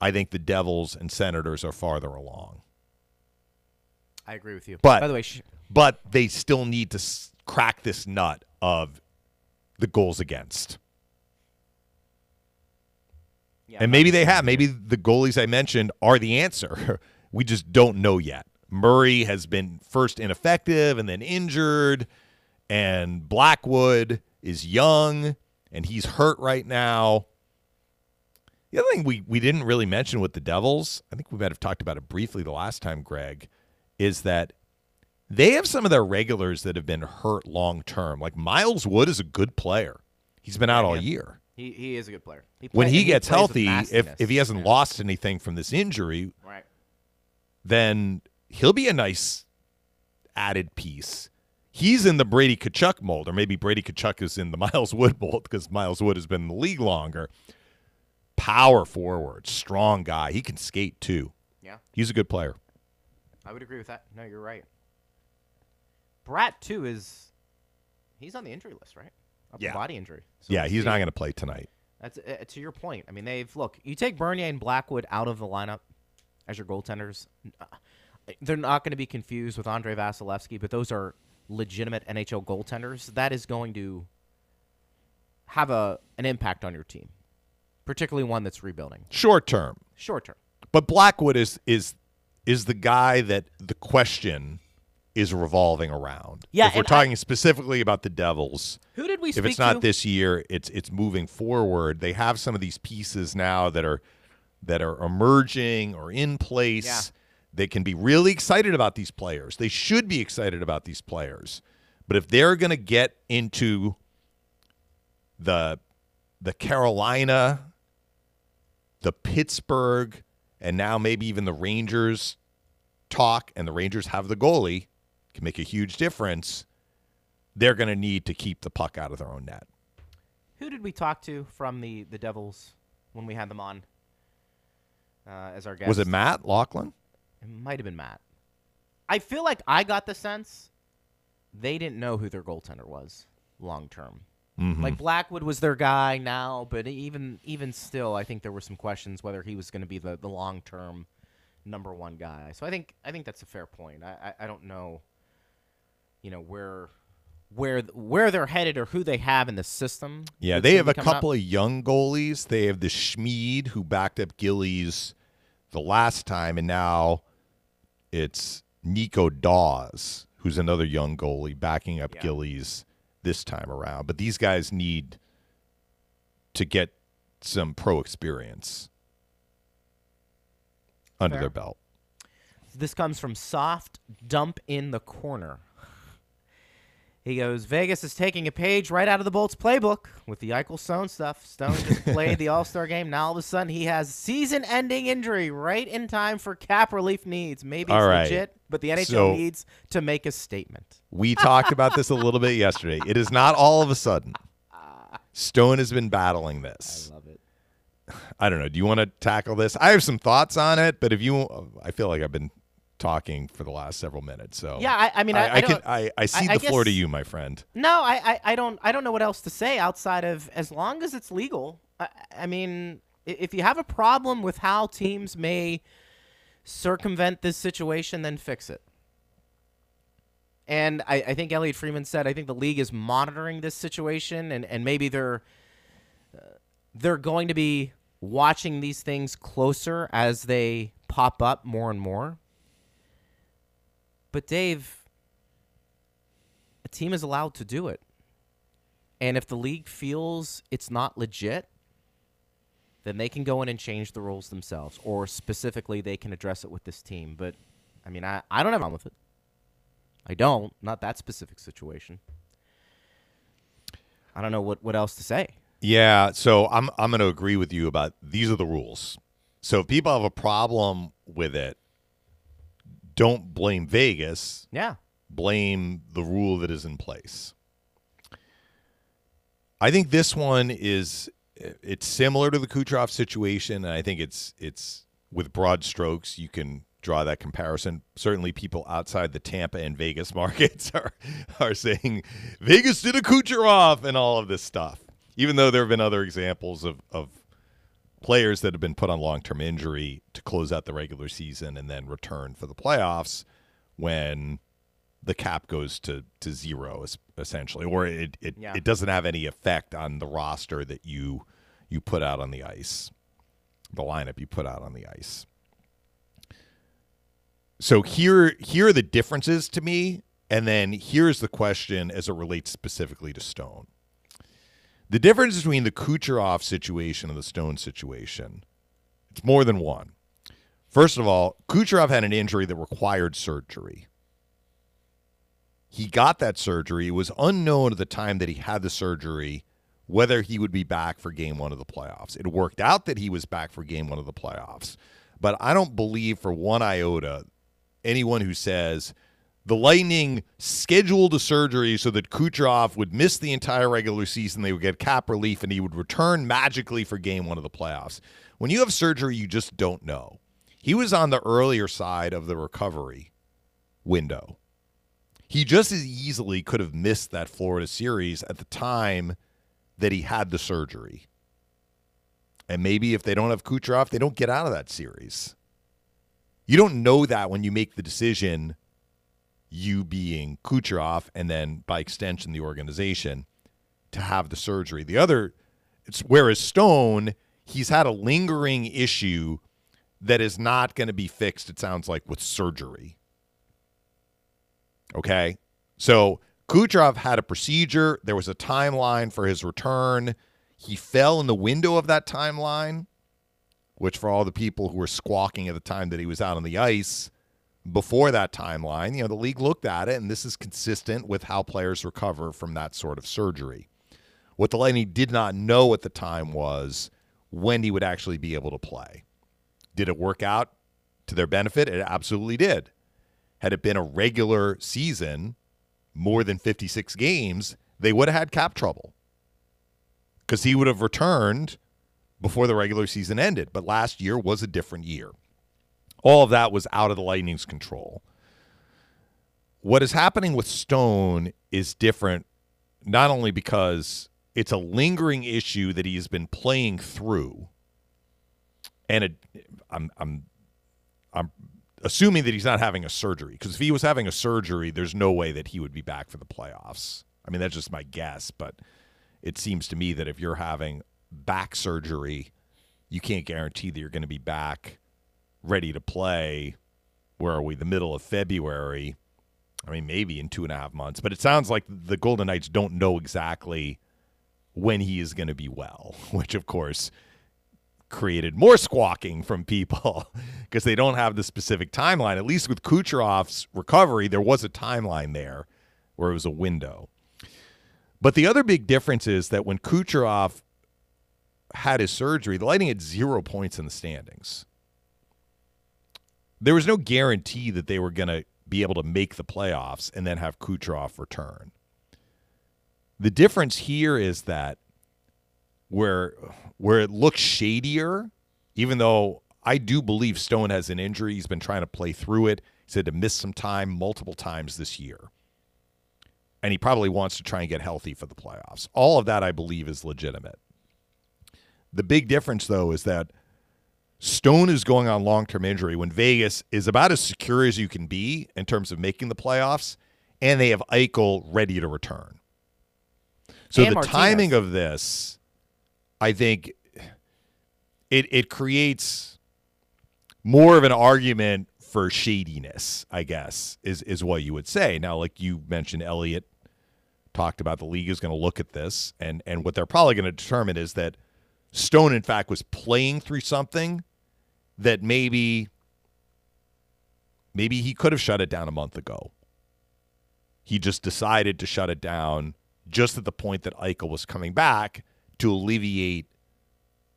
I think the Devils and Senators are farther along. I agree with you. But- by the way, sh- But they still need to s- crack this nut of the goals against. yeah, and maybe they have. Maybe the goalies I mentioned are the answer. <laughs> we just don't know yet. Murray has been first ineffective and then injured, and Blackwood is young and he's hurt right now. The other thing we, we didn't really mention with the Devils, I think we might have talked about it briefly the last time, Greg, is that they have some of their regulars that have been hurt long term. Like Miles Wood is a good player. He's been out all year he he is a good player. He when play- he gets healthy, if if he hasn't Yeah. lost anything from this injury, right. then he'll be a nice added piece. He's in the Brady Tkachuk mold, or maybe Brady Tkachuk is in the <laughs> Miles Wood mold because Miles Wood has been in the league longer. Power forward, strong guy. He can skate too. Yeah, He's a good player. I would agree with that. No, you're right. Bratt too is he's on the injury list, right? Upper Yeah. body injury. So Yeah, we'll he's see. not going to play tonight. That's uh, to your point. I mean, they've look. You take Bernier and Blackwood out of the lineup as your goaltenders. uh, They're not going to be confused with Andrei Vasilevskiy, but those are legitimate NHL goaltenders. That is going to have a an impact on your team, particularly one that's rebuilding Short term, short term. but Blackwood is is is the guy that the question is revolving around. Yeah, if we're and I- talking specifically about the Devils. Who did we if it's not to? this year, it's it's moving forward. They have some of these pieces now that are that are emerging or in place. Yeah. They can be really excited about these players. They should be excited about these players. But if they're going to get into the the Carolina, the Pittsburgh, and now maybe even the Rangers talk, and the Rangers have the goalie, can make a huge difference they're going to need to keep the puck out of their own net. Who did we talk to from the the Devils when we had them on uh, as our guest? Was it Matt Loughlin? It might have been Matt. I feel like I got the sense they didn't know who their goaltender was long term. Mm-hmm. Like Blackwood was their guy now, but even even still, I think there were some questions whether he was going to be the, the long term number one guy. So I think I think that's a fair point. I, I, I don't know, you know where where where they're headed or who they have in the system. Yeah, they have a coming up. couple of young goalies. They have the Schmid who backed up Gillies the last time, and now it's Nico Daws, who's another young goalie backing up Yeah. Gillies this time around. But these guys need to get some pro experience under Fair. their belt. This comes from Soft Dump in the Corner. He goes, Vegas is taking a page right out of the Bolts playbook with the Eichel Stone stuff. Stone just played the All Star game. Now all of a sudden he has season ending injury right in time for cap relief needs. Maybe it's All right. legit, but the NHL So- needs to make a statement. We talked about this a little bit yesterday. It is not all of a sudden. Stone has been battling this. I love it. I don't know. Do you want to tackle this? I have some thoughts on it, but if you, I feel like I've been talking for the last several minutes. So Yeah, I, I mean, I, I, I, can, I, I I the floor to you, my friend. No, I, I, I don't I don't know what else to say outside of as long as it's legal. I, I mean, if you have a problem with how teams may circumvent this situation, then fix it. And I, I think Elliotte Friedman said I think the league is monitoring this situation, and, and maybe they're uh, they're going to be watching these things closer as they pop up more and more. But Dave, a team is allowed to do it. And if the league feels it's not legit, then they can go in and change the rules themselves, or specifically they can address it with this team. But I mean, I, I don't have a problem with it. I don't. Not that specific situation. I don't know what, what else to say. Yeah, so I'm I'm going to agree with you about these are the rules. So if people have a problem with it, don't blame Vegas. Yeah. Blame the rule that is in place. I think this one is it's similar to the Kucherov situation, and I think it's it's with broad strokes you can draw that comparison. Certainly, people outside the Tampa and Vegas <laughs> markets are are saying Vegas did a Kucherov and all of this stuff. Even though there have been other examples of of players that have been put on long term injury to close out the regular season and then return for the playoffs when the cap goes to, to zero essentially, or it it, yeah. it doesn't have any effect on the roster that you you put out on the ice, the lineup you put out on the ice. So here here are the differences to me, and then here's the question as it relates specifically to Stone. The difference between the Kucherov situation and the Stone situation, it's more than one. First of all, Kucherov had an injury that required surgery. He got that surgery. It was unknown at the time that he had the surgery whether he would be back for game one of the playoffs. It worked out that he was back for game one of the playoffs. But I don't believe for one iota anyone who says the Lightning scheduled a surgery so that Kucherov would miss the entire regular season. They would get cap relief and he would return magically for game one of the playoffs. When you have surgery, you just don't know. He was on the earlier side of the recovery window. He just as easily could have missed that Florida series at the time that he had the surgery. And maybe if they don't have Kucherov, they don't get out of that series. You don't know that when you make the decision, you being Kucherov, and then by extension, the organization, to have the surgery. The other, it's whereas Stone, he's had a lingering issue that is not going to be fixed, it sounds like, with surgery. Okay. So Kucherov had a procedure. There was a timeline for his return. He fell in the window of that timeline, which for all the people who were squawking at the time that he was out on the ice before that timeline, you know, the league looked at it, and this is consistent with how players recover from that sort of surgery. What the Lightning did not know at the time was when he would actually be able to play. Did it work out to their benefit? It absolutely did. Had it been a regular season, more than 56 games, they would have had cap trouble because he would have returned before the regular season ended. But last year was a different year. All of that was out of the Lightning's control. What is happening with Stone is different, not only because it's a lingering issue that he's been playing through, and it, I'm I'm I'm assuming that he's not having a surgery. Because if he was having a surgery, there's no way that he would be back for the playoffs. I mean, that's just my guess, but it seems to me that if you're having back surgery, you can't guarantee that you're going to be back ready to play. Where are we? The middle of February. I mean, maybe in two and a half months. But it sounds like the Golden Knights don't know exactly when he is going to be well, <laughs> which, of course, created more squawking from people <laughs> because they don't have the specific timeline. At least with Kucherov's recovery, there was a timeline there where it was a window. But the other big difference is that when Kucherov had his surgery, the Lightning had zero points in the standings. There was no guarantee that they were going to be able to make the playoffs and then have Kucherov return. The difference here is that where where it looks shadier, even though I do believe Stone has an injury. He's been trying to play through it. He said to miss some time multiple times this year. And he probably wants to try and get healthy for the playoffs. All of that, I believe, is legitimate. The big difference, though, is that Stone is going on long term injury when Vegas is about as secure as you can be in terms of making the playoffs, and they have Eichel ready to return. So and the Martinez. timing of this I think it it creates more of an argument for shadiness, I guess, is is what you would say. Now, like you mentioned, Elliotte talked about the league is going to look at this, and and what they're probably going to determine is that Stone, in fact, was playing through something that maybe maybe he could have shut it down a month ago. He just decided to shut it down just at the point that Eichel was coming back to alleviate,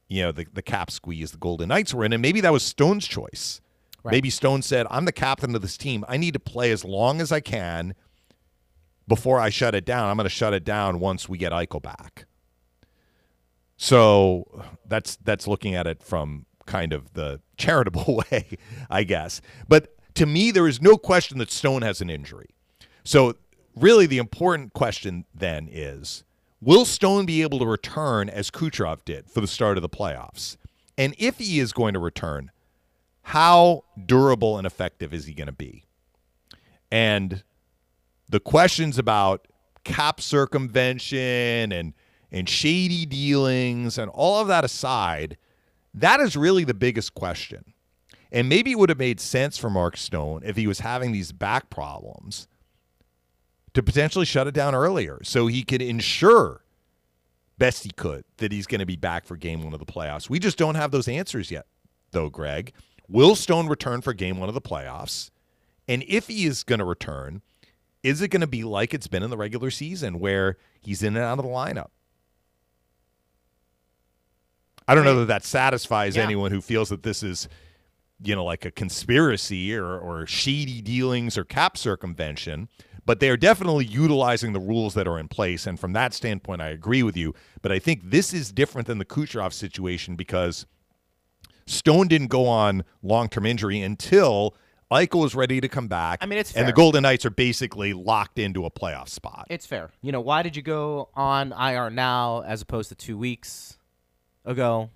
you know, the, the cap squeeze the Golden Knights were in. And maybe that was Stone's choice. Right. Maybe Stone said, I'm the captain of this team. I need to play as long as I can before I shut it down. I'm going to shut it down once we get Eichel back. So that's that's looking at it from kind of the charitable <laughs> way, I guess. But to me, there is no question that Stone has an injury. So really, the important question then is: Will Stone be able to return as Kucherov did for the start of the playoffs? And if he is going to return, how durable and effective is he going to be? And the questions about cap circumvention and and shady dealings and all of that aside, that is really the biggest question. And maybe it would have made sense for Mark Stone if he was having these back problems to potentially shut it down earlier so he could ensure best he could that he's going to be back for game one of the playoffs. We just don't have those answers yet, though, Greg. Will Stone return for game one of the playoffs? And if he is going to return, is it going to be like it's been in the regular season where he's in and out of the lineup? I don't know that that satisfies Yeah. anyone who feels that this is, you know, like a conspiracy or, or shady dealings or cap circumvention, but they are definitely utilizing the rules that are in place. And from that standpoint, I agree with you. But I think this is different than the Kucherov situation because Stone didn't go on long term injury until Eichel was ready to come back. I mean, it's and the. Golden Knights are basically locked into a playoff spot. It's fair. You know, why did you go on IR now as opposed to two weeks ago?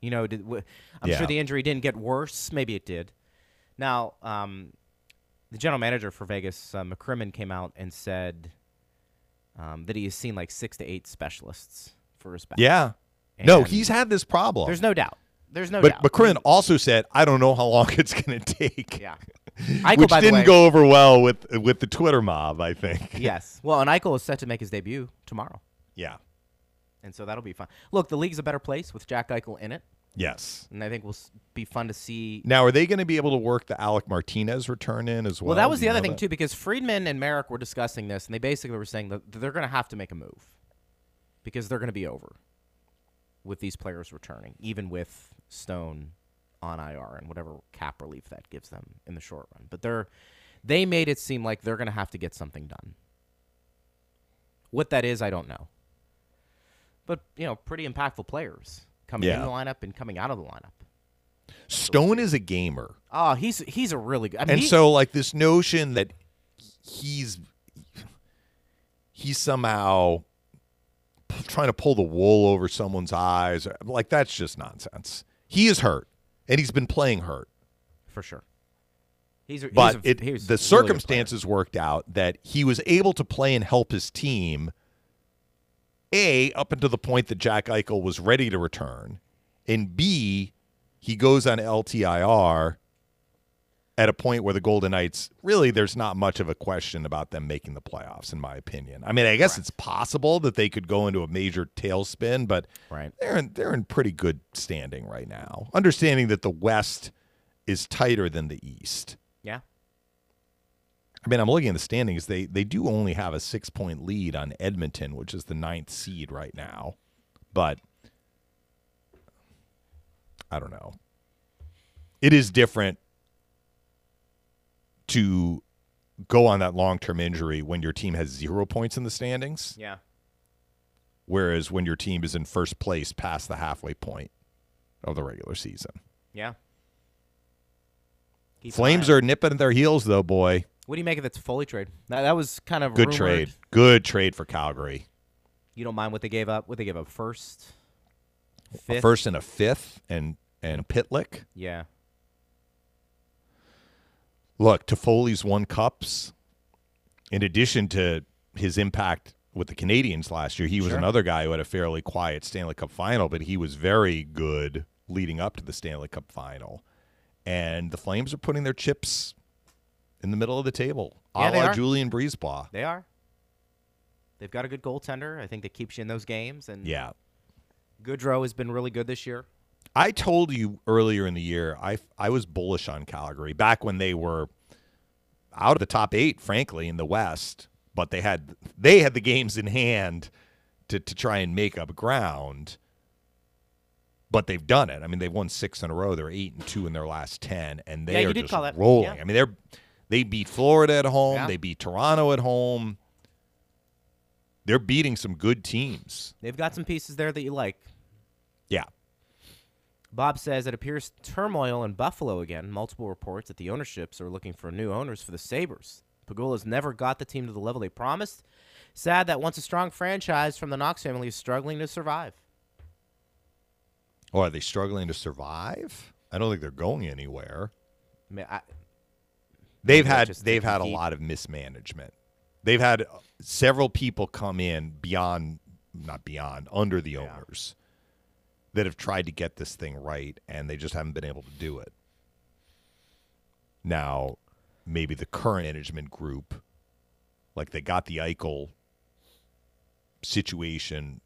You know, did, w- I'm Yeah. sure the injury didn't get worse. Maybe it did. Now, um, the general manager for Vegas, uh, McCrimmon, came out and said um, that he has seen like six to eight specialists for his back. yeah. No, he's had this problem. There's no doubt. There's no doubt. but doubt. McCrimmon also said, I don't know how long <laughs> it's going to take. Yeah. <laughs> Eichel, Which didn't way- go over well with with the Twitter mob, I think. Yes. Well, and Eichel is set to make his debut tomorrow. Yeah. And so that'll be fun. Look, the league's a better place with Jack Eichel in it. Yes. And I think will be fun to see. Now, are they going to be able to work the Alec Martinez return in as well? Well, that was the other thing that? too, because Friedman and Marek were discussing this, and they basically were saying that they're going to have to make a move because they're going to be over with these players returning, even with Stone on IR and whatever cap relief that gives them in the short run. But they're they made it seem like they're going to have to get something done. What that is, I don't know. But you know, pretty impactful players coming in the lineup and coming out of the lineup. Stone is a gamer. Oh, he's he's a really good. I mean, and he- so like this notion that he's he's somehow trying to pull the wool over someone's eyes like that's just nonsense he is hurt and he's been playing hurt for sure. He's a, but he's a, it, really the player. circumstances worked out that he was able to play and help his team a up until the point that Jack Eichel was ready to return and b he goes on LTIR at a point where the Golden Knights really there's not much of a question about them making the playoffs in my opinion. I mean, I guess it's possible that they could go into a major tailspin, but Right. they're in, they're in pretty good standing right now. Understanding that the West is tighter than the East. I mean, I'm looking at the standings. They they do only have a six point lead on Edmonton, which is the ninth seed right now. But I don't know. It is different to go on that long term injury when your team has zero points in the standings, Yeah. whereas when your team is in first place past the halfway point of the regular season. Yeah. Keep Flames are nipping at their heels, though, boy. What do you make of Toffoli trade? That, that was kind of Good rumored. trade. Good trade for Calgary. You don't mind what they gave up? What they gave up first? A Fifth? first and a fifth, and and Pitlick. Yeah. Look, Toffoli's won cups. In addition to his impact with the Canadiens last year, he was Sure. another guy who had a fairly quiet Stanley Cup final, but he was very good leading up to the Stanley Cup final. And the Flames are putting their chips in the middle of the table, Yeah, a they la are. Julien BriseBois. They are. They've got a good goaltender. I think that keeps you in those games. And Yeah. Gaudreau has been really good this year. I told you earlier in the year I I was bullish on Calgary back when they were out of the top eight, frankly, in the West, but they had they had the games in hand to to try and make up ground. But they've done it. I mean, they've won six in a row. They're eight and two in their last ten, and they yeah, are just rolling. Yeah. I mean, they're they beat Florida at home. Yeah. They beat Toronto at home. They're beating some good teams. They've got some pieces there that you like. Yeah. Bob says it appears turmoil in Buffalo again. Multiple reports that the ownerships are looking for new owners for the Sabres. Pegula's never got the team to the level they promised. Sad that once a strong franchise from the Knox family is struggling to survive. Or are they struggling to survive? I don't think they're going anywhere. I mean, I, They've had they've had a lot of mismanagement. They've had several people come in beyond not beyond under the owners that have tried to get this thing right and they just haven't been able to do it. Now, maybe the current management group like they got the Eichel situation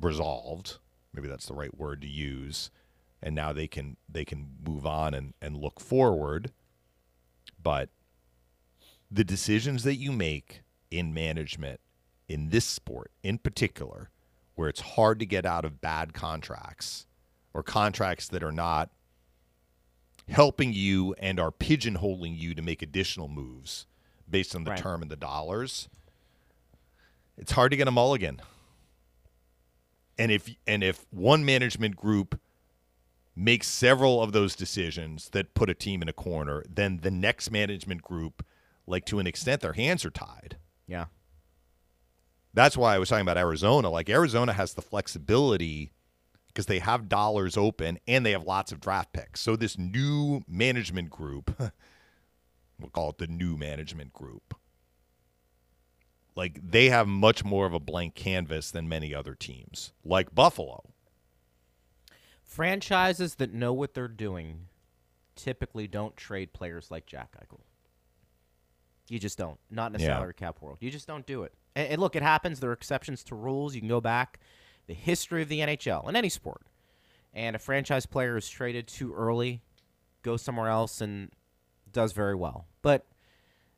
resolved. Maybe that's the right word to use. And now they can they can move on and, and look forward. But the decisions that you make in management in this sport in particular, where it's hard to get out of bad contracts or contracts that are not helping you and are pigeonholing you to make additional moves based on the Right. term and the dollars, it's hard to get a mulligan. And if and if one management group makes several of those decisions that put a team in a corner, then the next management group, like to an extent, their hands are tied. yeah. That's why I was talking about Arizona. Like Arizona has the flexibility because they have dollars open and they have lots of draft picks. So this new management group, <laughs> we'll call it the new management group. Like they have much more of a blank canvas than many other teams, like Buffalo. Franchises that know what they're doing typically don't trade players like Jack Eichel. You just don't. Not in a Yeah. salary cap world. You just don't do it. And, and look, it happens. There are exceptions to rules. You can go back the history of the NHL in any sport. And a franchise player is traded too early, goes somewhere else, and does very well. But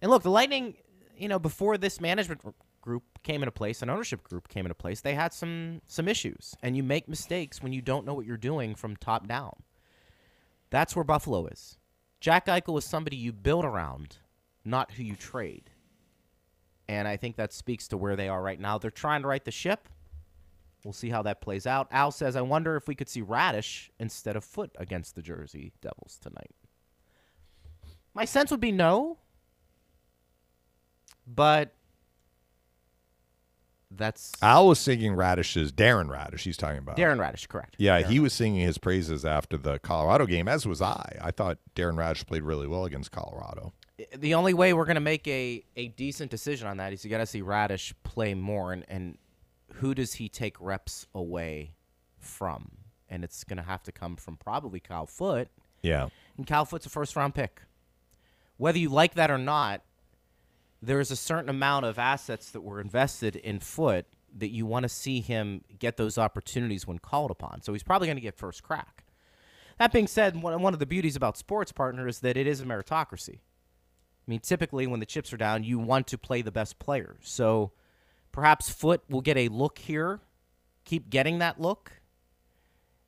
and look, the Lightning, you know, before this management group came into place, an ownership group came into place, they had some some issues, and you make mistakes when you don't know what you're doing from top down. That's where Buffalo is. Jack Eichel is somebody you build around, not who you trade. And I think that speaks to where they are right now. They're trying to right the ship. We'll see how that plays out. Al says, I wonder if we could see Raddysh instead of Foote against the Jersey Devils tonight. My sense would be no. But that's Al was singing Raddysh's Darren Raddysh. He's talking about Darren Raddysh, correct. Yeah, Darren he was singing his praises after the Colorado game, as was I. I thought Darren Raddysh played really well against Colorado. the only way we're going to make a, a decent decision on that is you got to see Raddysh play more and, and who does he take reps away from? And it's going to have to come from probably Cal Foote. Yeah. And Cal Foote's a first round pick. Whether you like that or not, there is a certain amount of assets that were invested in Foote that you want to see him get those opportunities when called upon. So he's probably going to get first crack. That being said, one of the beauties about sports partner is that it is a meritocracy. I mean, typically when the chips are down, you want to play the best players. So perhaps Foote will get a look here, keep getting that look.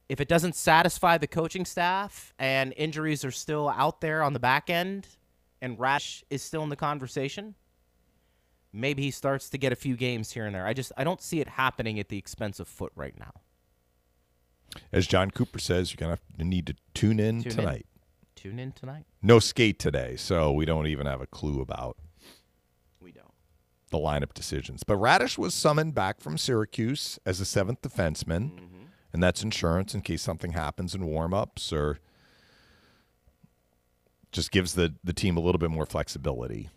If it doesn't satisfy the coaching staff and injuries are still out there on the back end and Rash is still in the conversation, maybe he starts to get a few games here and there. I just I don't see it happening at the expense of Foote right now. As Jon Cooper says, you're going to need to tune in Tune in. tonight. Tune in tonight. No skate today, so we don't even have a clue about We don't. the lineup decisions. But Raddysh was summoned back from Syracuse as a seventh defenseman, mm-hmm. and that's insurance in case something happens in warm-ups or just gives the, the team a little bit more flexibility.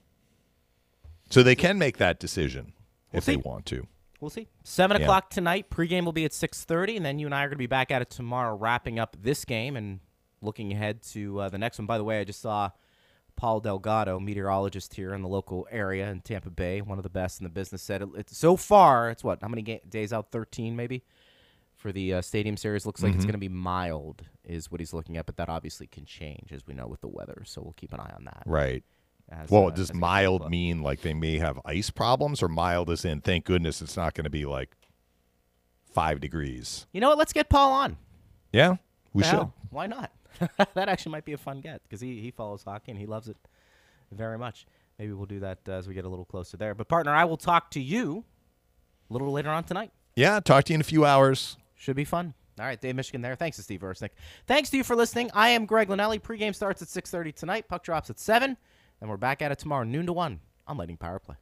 So they can make that decision if see. they want to. We'll see. Seven Yeah. o'clock tonight. Pregame will be at six thirty, and then you and I are going to be back at it tomorrow, wrapping up this game and looking ahead to uh, the next one. By the way, I just saw Paul Dellegatto, meteorologist here in the local area in Tampa Bay, one of the best in the business, said it, it's so far. It's what? How many ga- days out? Thirteen, maybe, for the uh, Stadium Series. Looks like it's going to be mild, is what he's looking at. But that obviously can change, as we know, with the weather. So we'll keep an eye on that. Right. As, Well, uh, does mild mean like they may have ice problems, or mild is in thank goodness it's not going to be like five degrees? You know what? Let's get Paul on. Yeah, we should. hell? Why not? <laughs> that actually might be a fun get because he, he follows hockey and he loves it very much. Maybe we'll do that uh, as we get a little closer there. But, partner, I will talk to you a little later on tonight. Yeah, talk to you in a few hours. Should be fun. All right, Dave Mishkin there. Thanks to Steve Ersnick. Thanks to you for listening. I am Greg Linnelli. Pregame starts at 6.30 tonight. Puck drops at 7. And we're back at it tomorrow, noon to 1 on Lightning Power Play.